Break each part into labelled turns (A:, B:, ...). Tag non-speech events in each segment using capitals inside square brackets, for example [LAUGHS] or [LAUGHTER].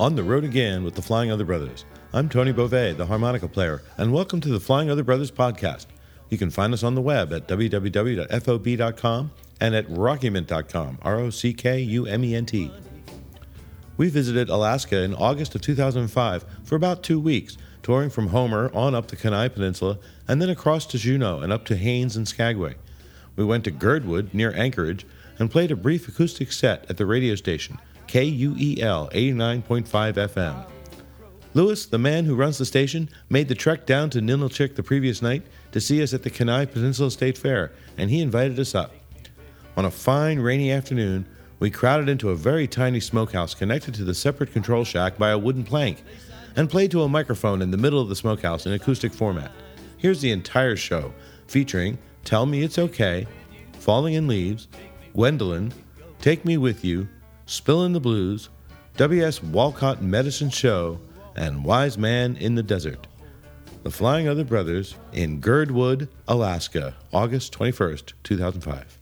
A: On the road again with the Flying Other Brothers. I'm Tony Bove, the harmonica player, and welcome to the Flying Other Brothers podcast. You can find us on the web at www.fob.com and at rockument.com, R O C K U M E N T. We visited Alaska in August of 2005 for about two weeks, touring from Homer on up the Kenai Peninsula and then across to Juneau and up to Haines and Skagway. We went to Girdwood near Anchorage and played a brief acoustic set at the radio station, KUEL 89.5 FM. Lewis, the man who runs the station, made the trek down to Ninilchik the previous night to see us at the Kenai Peninsula State Fair, and he invited us up. On a fine rainy afternoon, we crowded into a very tiny smokehouse connected to the separate control shack by a wooden plank and played to a microphone in the middle of the smokehouse in acoustic format. Here's the entire show, featuring Tell Me It's Okay, Falling in Leaves, Gwendolyn, Take Me With You, Spillin' the Blues, W.S. Walcott Medicine Show, and Wise Man in the Desert. The Flying Other Brothers in Girdwood, Alaska, August 21st, 2005.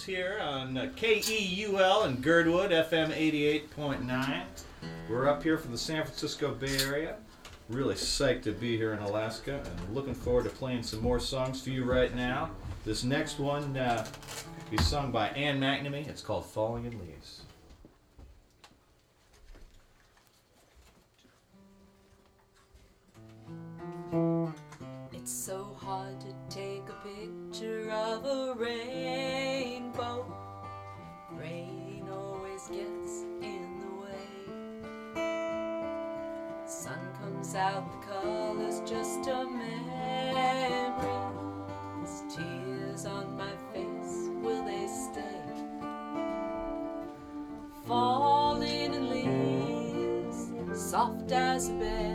A: Here on uh, KEUL and Girdwood FM 88.9. We're up here from the San Francisco Bay Area. Really psyched to be here in Alaska and looking forward to playing some more songs for you right now. This next one uh, is sung by Ann McNamee. It's called Falling in Leaves.
B: soft as a bed.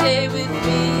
B: stay with me.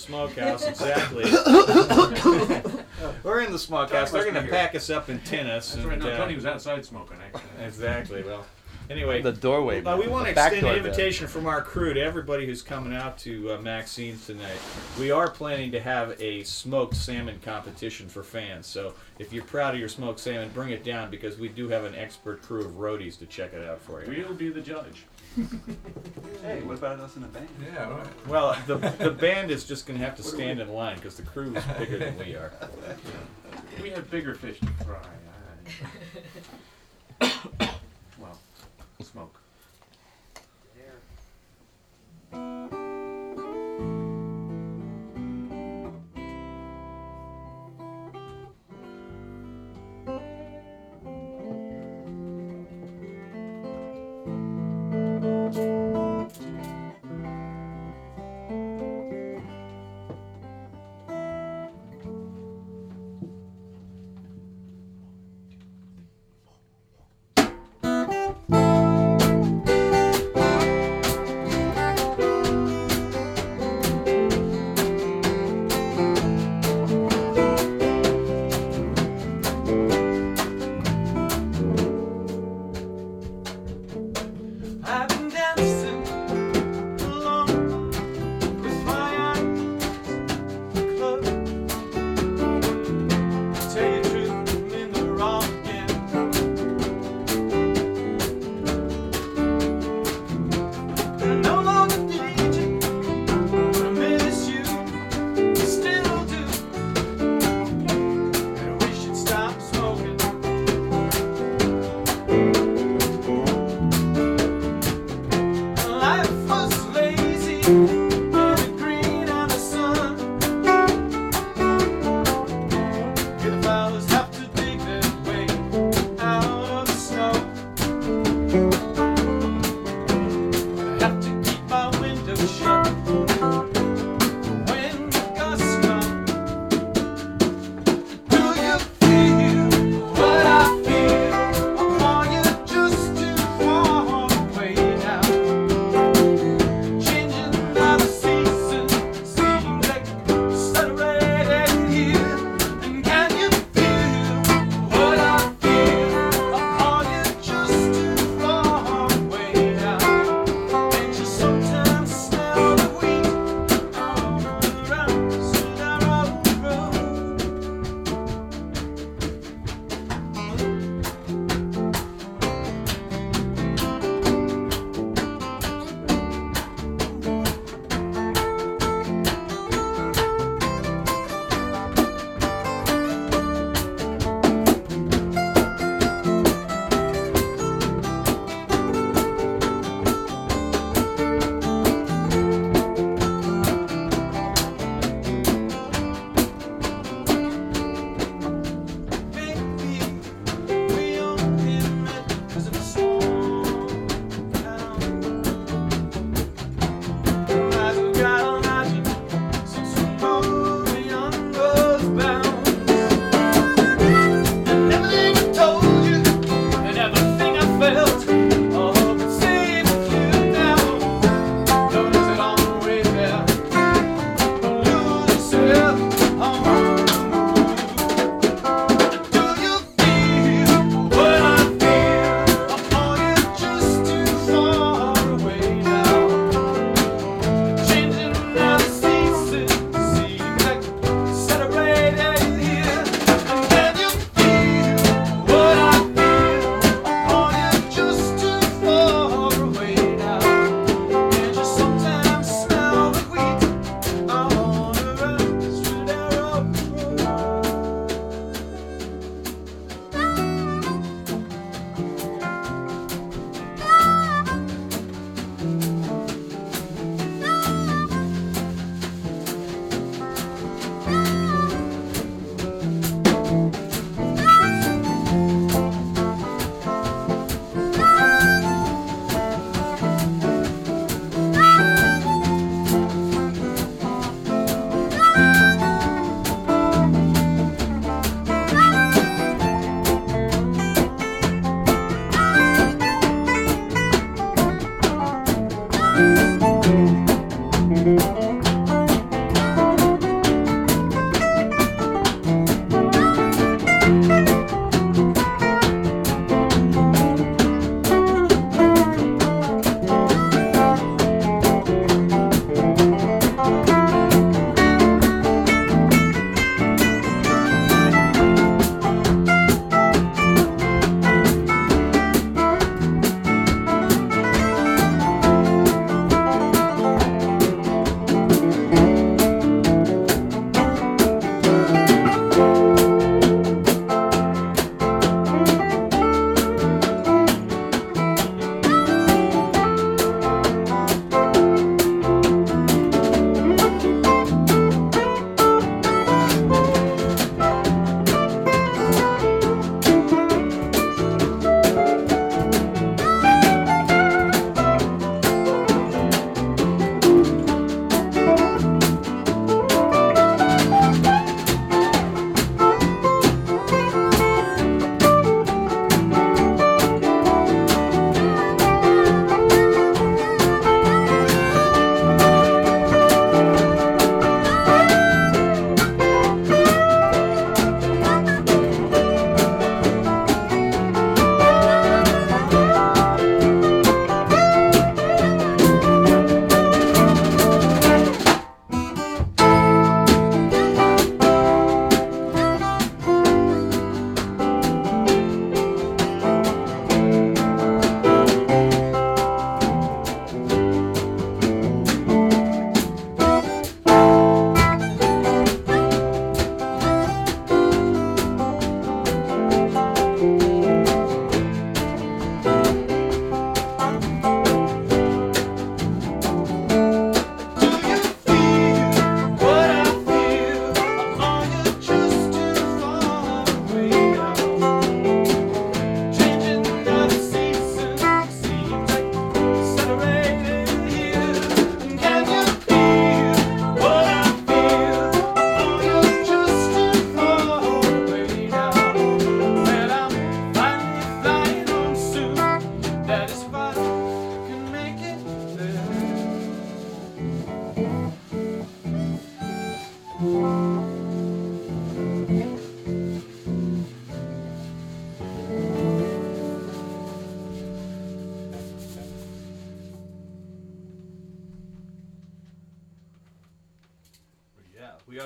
C: smokehouse,
A: exactly. [LAUGHS] We're in the smokehouse. They're going to pack us up in tennis.
C: That's
A: and,
C: right. No,
A: uh,
C: Tony was outside smoking. Actually.
A: Exactly. Well, anyway,
D: the doorway.
A: But we want to extend an invitation bed. from our crew to everybody who's coming out to uh, Maxine's tonight. We are planning to have a smoked salmon competition for fans. So if you're proud of your smoked salmon, bring it down because we do have an expert crew of roadies to check it out for you.
E: We'll be the judge. [LAUGHS]
F: Hey, what about us in the band?
E: Yeah, right.
A: Well, the, the band is just going to have to stand in line because the crew is bigger than we are. [LAUGHS]
E: We have bigger fish to fry.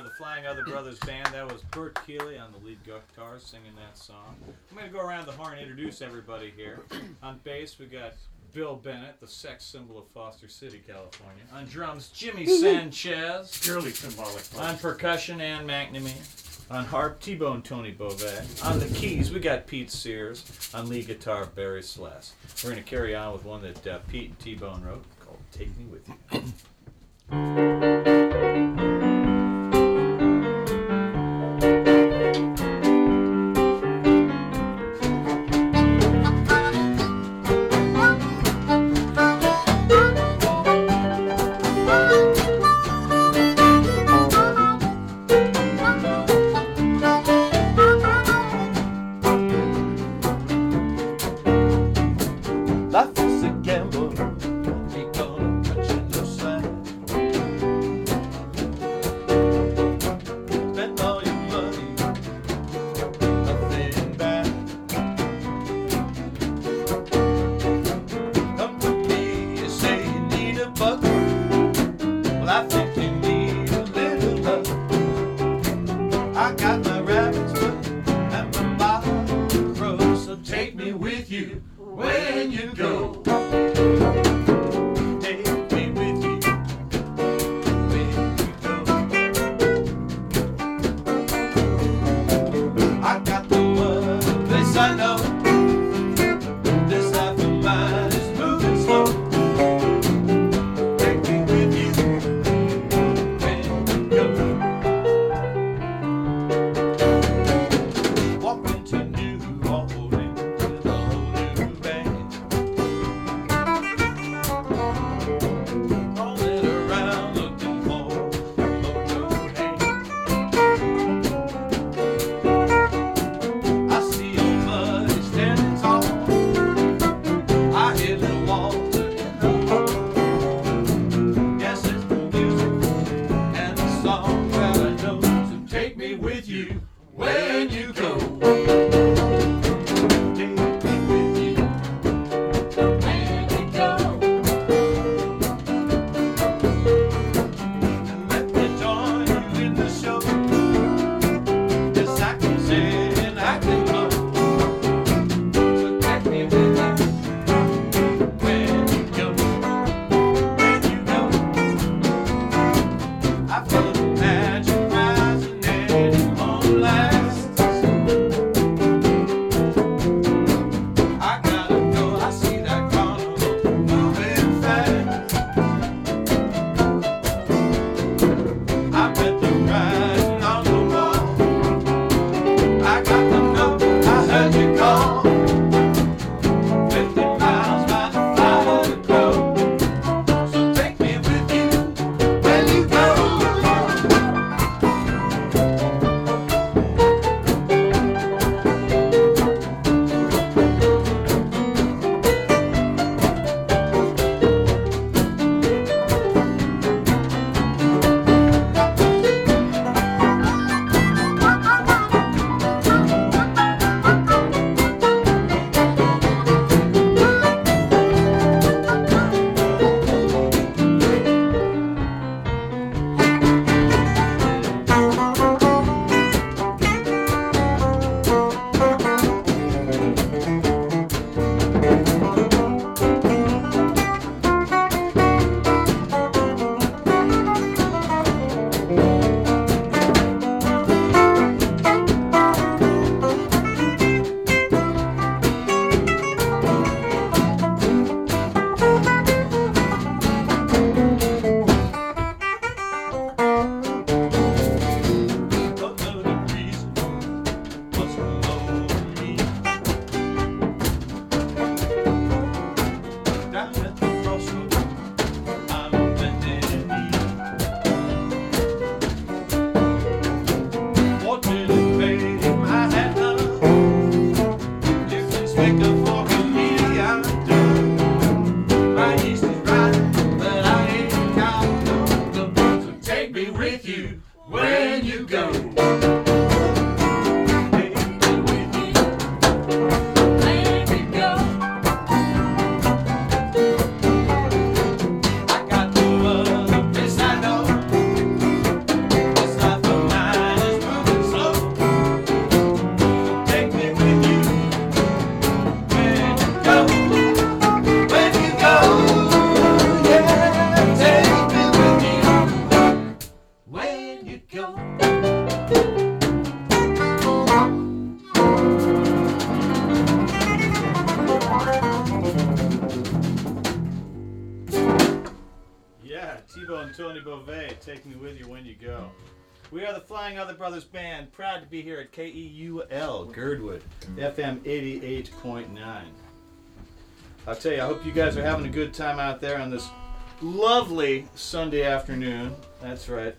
G: The
A: Flying Other Brothers band. That was Bert Keeley on the lead guitar singing that song. I'm going to go around the horn and introduce everybody here. On bass, we got Bill Bennett, the sex symbol of Foster City, California. On drums, Jimmy [LAUGHS] Sanchez.
H: Purely symbolic.
A: On percussion, Ann McNamee. On harp, T-Bone Tony Bove. On the keys, we got Pete Sears. On lead guitar, Barry Sless. We're going to carry on with one that uh, Pete and T-Bone wrote called Take Me With You. To be here at KEUL, Girdwood, FM 88.9. I'll tell you, I hope you guys are having a good time out there on this lovely Sunday afternoon. That's right.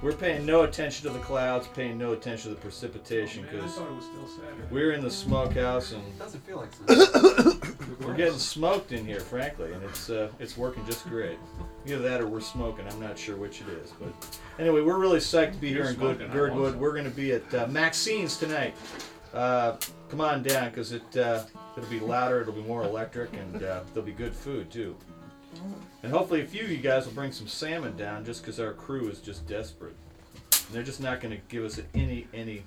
A: We're paying no attention to the clouds, paying no attention to the precipitation because
H: thought it was still Saturday.
A: we're in the smokehouse and
F: doesn't feel like [COUGHS] Sunday.
A: we're getting smoked in here, frankly, and it's uh, it's working just great. [LAUGHS] Either that or we're smoking. I'm not sure which it is, but anyway, we're really psyched to be
H: You're
A: here in Good,
H: smoking, I
A: Girdwood. We're going to be at uh, Maxine's tonight. Uh, come on down, because it uh, it'll be louder, it'll be more electric, and uh, there'll be good food too. And hopefully, a few of you guys will bring some salmon down, just because our crew is just desperate. And they're just not going to give us any any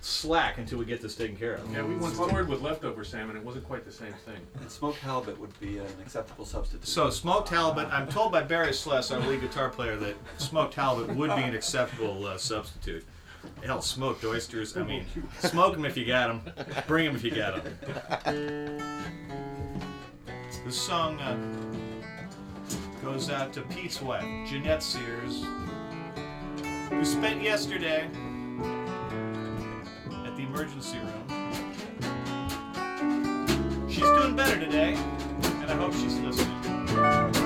A: slack until we get this taken care of.
H: Yeah, we once toured with leftover salmon. It wasn't quite the same thing.
F: And smoked halibut would be an acceptable substitute.
A: So smoked halibut. I'm told by Barry Sless, our lead guitar player, that smoked halibut would be an acceptable uh, substitute. Hell, smoked oysters. I mean, smoke them if you got them. Bring them if you got them. This song uh, goes out to Pete's wife, Jeanette Sears, who spent yesterday at the emergency room. She's doing better today, and I hope she's listening.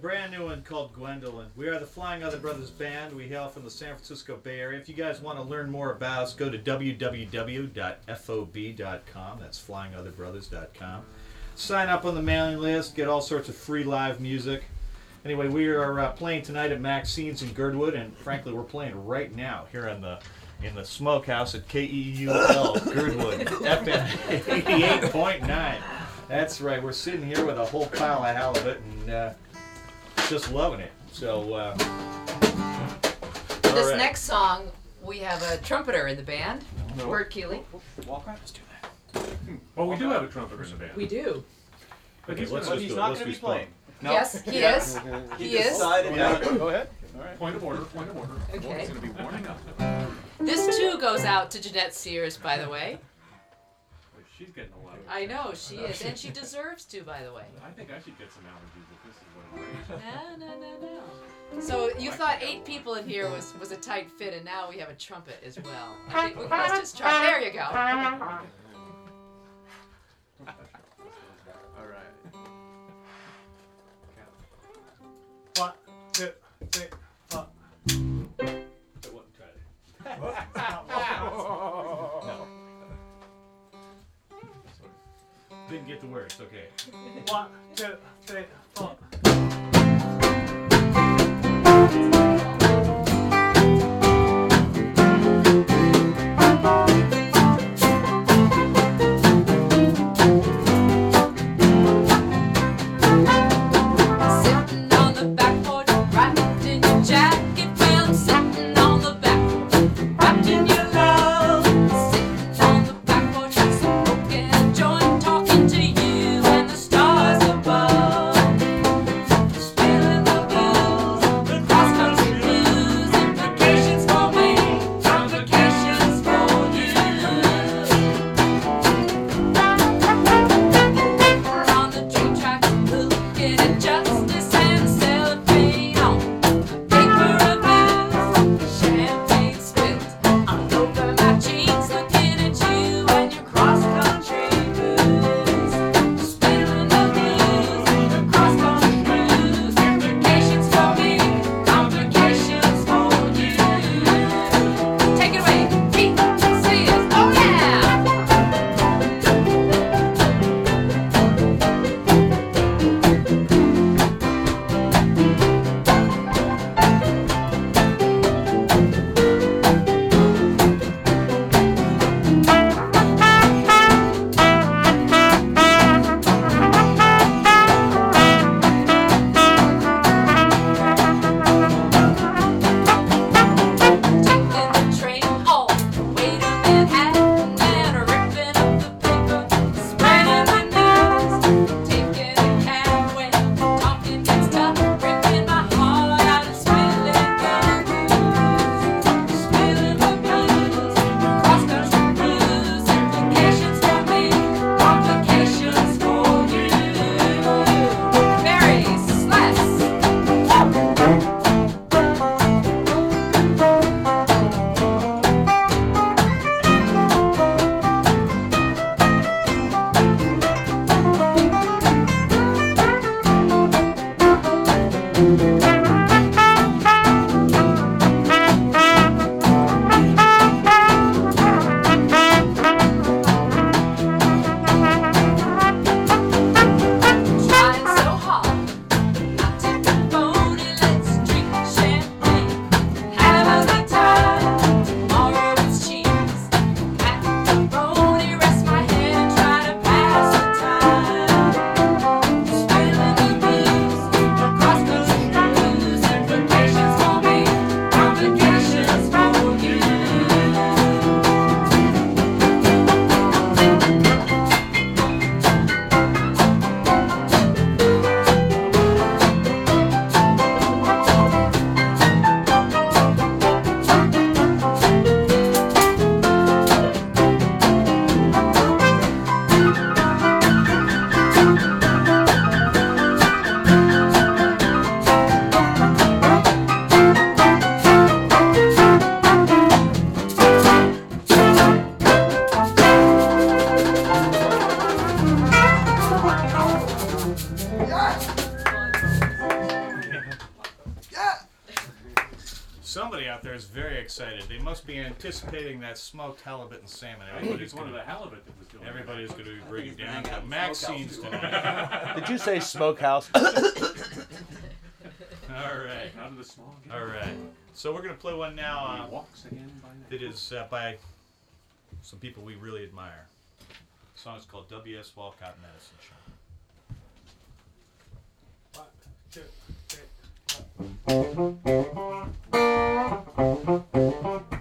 A: Brand new one called Gwendolyn. We are the Flying Other Brothers Band. We hail from the San Francisco Bay Area. If you guys want to learn more about us, go to www.fob.com. That's flyingotherbrothers.com. Sign up on the mailing list, get all sorts of free live music. Anyway, we are uh, playing tonight at Maxine's in Girdwood, and frankly, we're playing right now here in the in the smokehouse at KEUL Girdwood FM 88.9. That's right. We're sitting here with a whole pile of halibut and uh, just loving it. So. Uh,
C: For this
A: all right.
C: next song, we have a trumpeter in the band, Bert Keeley.
H: Walk on. Let's do that. Well, we do have a trumpeter in the band.
C: We do.
H: But
A: Okay,
H: he's
A: let's
H: gonna-
A: just
F: he's not
A: Let's
F: gonna
A: be
F: be playing.
A: No.
C: Yes, he is.
F: He,
C: He is?
F: decided not
I: Go ahead.
H: Point of order, point of order.
C: Okay.
H: He's gonna be warming up.
C: This too goes out to Jeanette Sears, by the way.
H: She's getting a lot of.
C: I know she is, and she deserves to, by the way.
H: I think I should get some allergies
C: No, no, no, no. So you thought eight people in here was was a tight fit, and now we have a trumpet as well. I think, let's just try. There you go.
H: All right.
I: One, two, three, four.
A: It wasn't tried. [LAUGHS] Didn't get the words. Okay.
I: One, two, three, four.
B: Sitting
F: Somebody out there is very excited. They must be anticipating that smoked halibut and salmon.
H: I think
F: Everybody's
H: it's one of
F: gonna,
H: the halibut that was doing it.
F: everybody's going to be bringing
J: been
F: down
J: hanging out
F: to
J: in
F: Maxine's
J: smokehouse
F: tonight. [LAUGHS] [LAUGHS]
K: Did you say smokehouse? [LAUGHS]
F: All right.
H: Out of the small.
F: All right. So we're going to play one now
H: He
F: uh,
H: walks again by night.
F: that is uh, by some people we really admire. The song is called W.S. Walcott Medicine Show.
I: One, two, three.
A: When Thank you.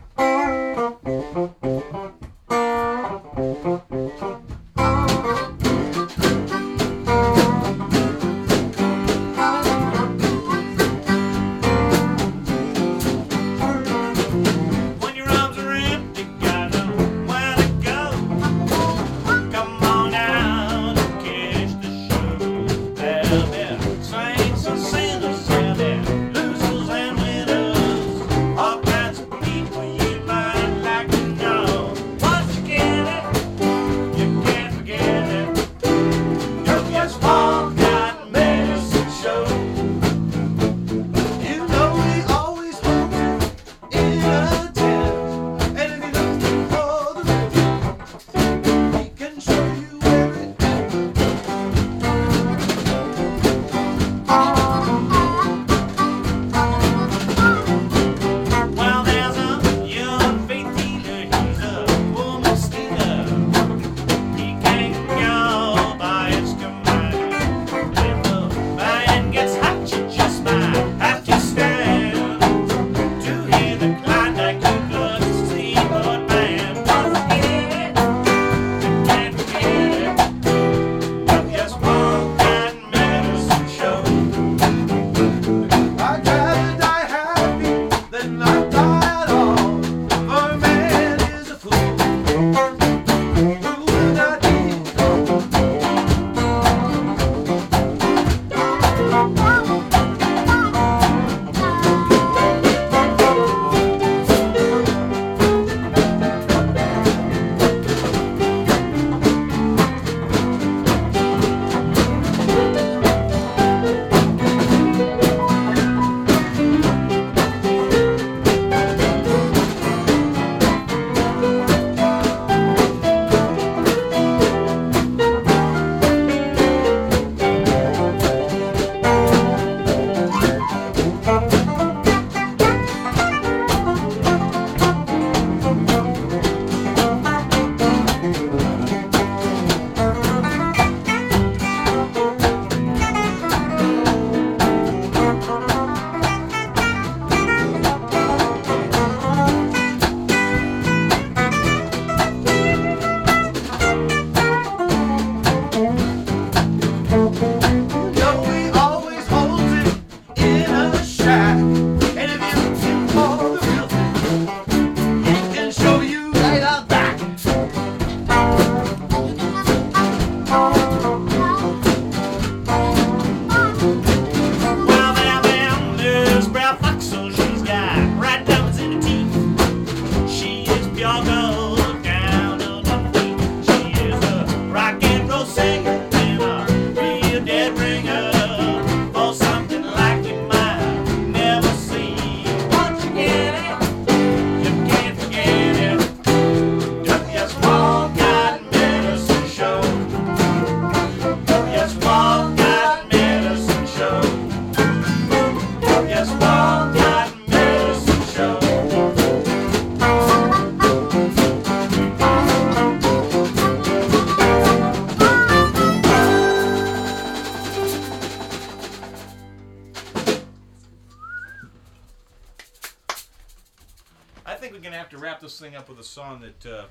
F: That uh,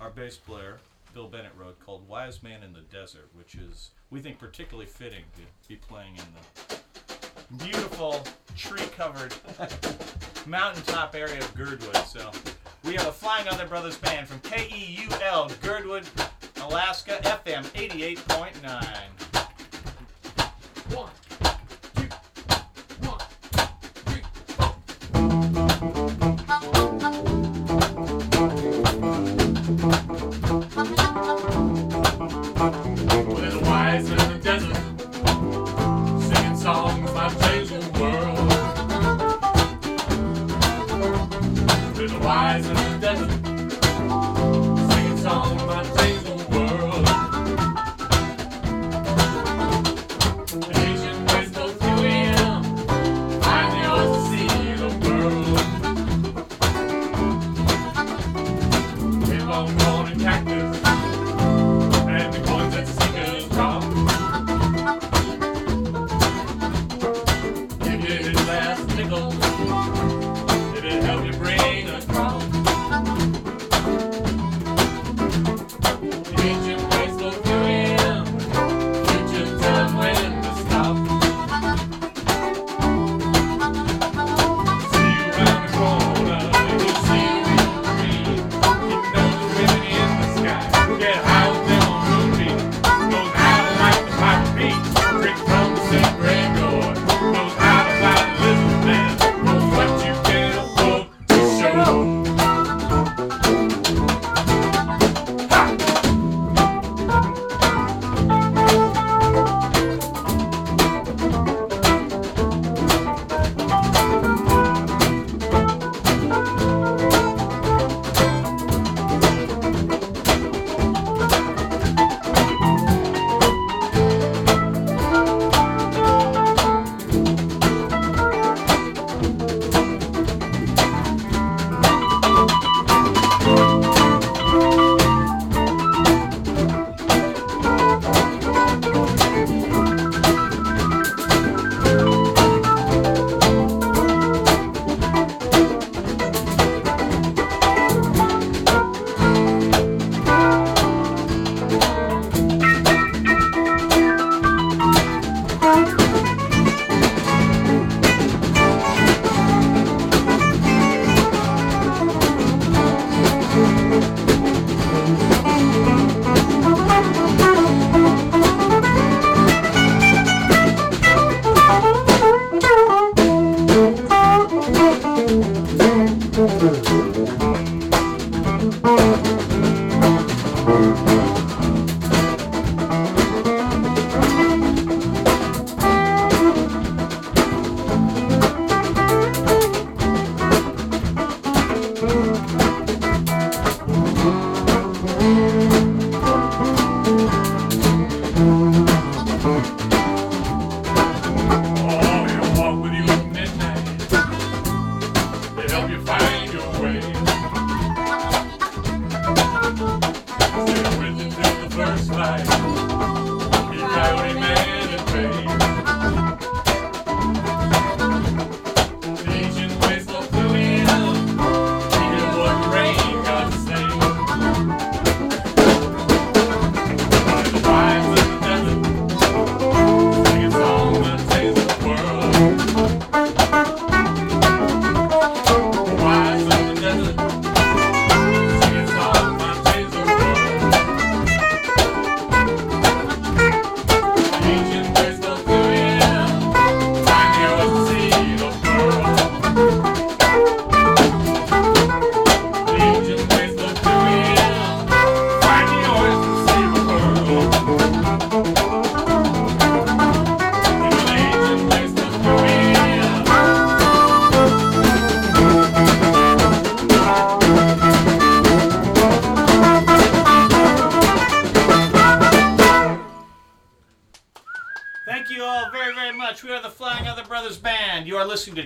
F: our bass player, Bill Bennett, wrote called Wise Man in the Desert, which is, we think, particularly fitting to be playing in the beautiful tree covered [LAUGHS] mountaintop area of Girdwood. So we are the Flying Other Brothers Band from KEUL, Girdwood, Alaska, FM 88.9.
I: One,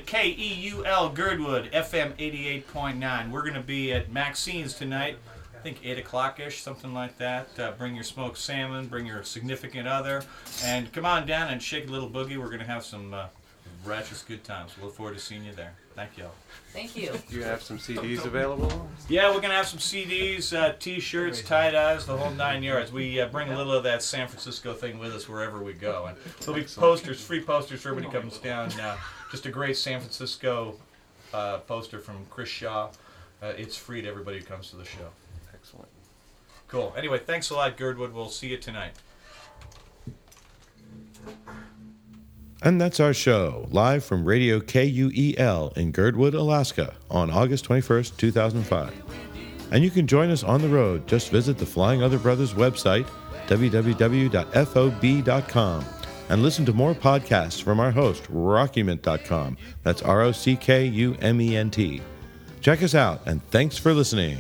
A: You are listening to KEUL Girdwood, FM 88.9. We're going to be at Maxine's tonight, I think 8 o'clock ish, something like that. Uh, bring your smoked salmon, bring your significant other, and come on down and shake a little boogie. We're going to have some uh, righteous good times. We look forward to seeing you there. Thank you all.
C: Thank you.
D: Do [LAUGHS] you have some CDs available?
A: Yeah, we're gonna have some CDs, uh, T-shirts, tie dyes, the whole nine [LAUGHS] yards. We uh, bring a little of that San Francisco thing with us wherever we go, and there'll be posters, free posters for everybody comes down. Uh, just a great San Francisco uh, poster from Chris Shaw. Uh, it's free to everybody who comes to the show.
D: Excellent.
A: Cool. Anyway, thanks a lot, Girdwood. We'll see you tonight.
K: And that's our show, live from Radio KUEL in Girdwood, Alaska, on August 21st, 2005. And you can join us on the road. Just visit the Flying Other Brothers website, www.fob.com, and listen to more podcasts from our host, Rockument.com. That's R O C K U M E N T. Check us out, and thanks for listening.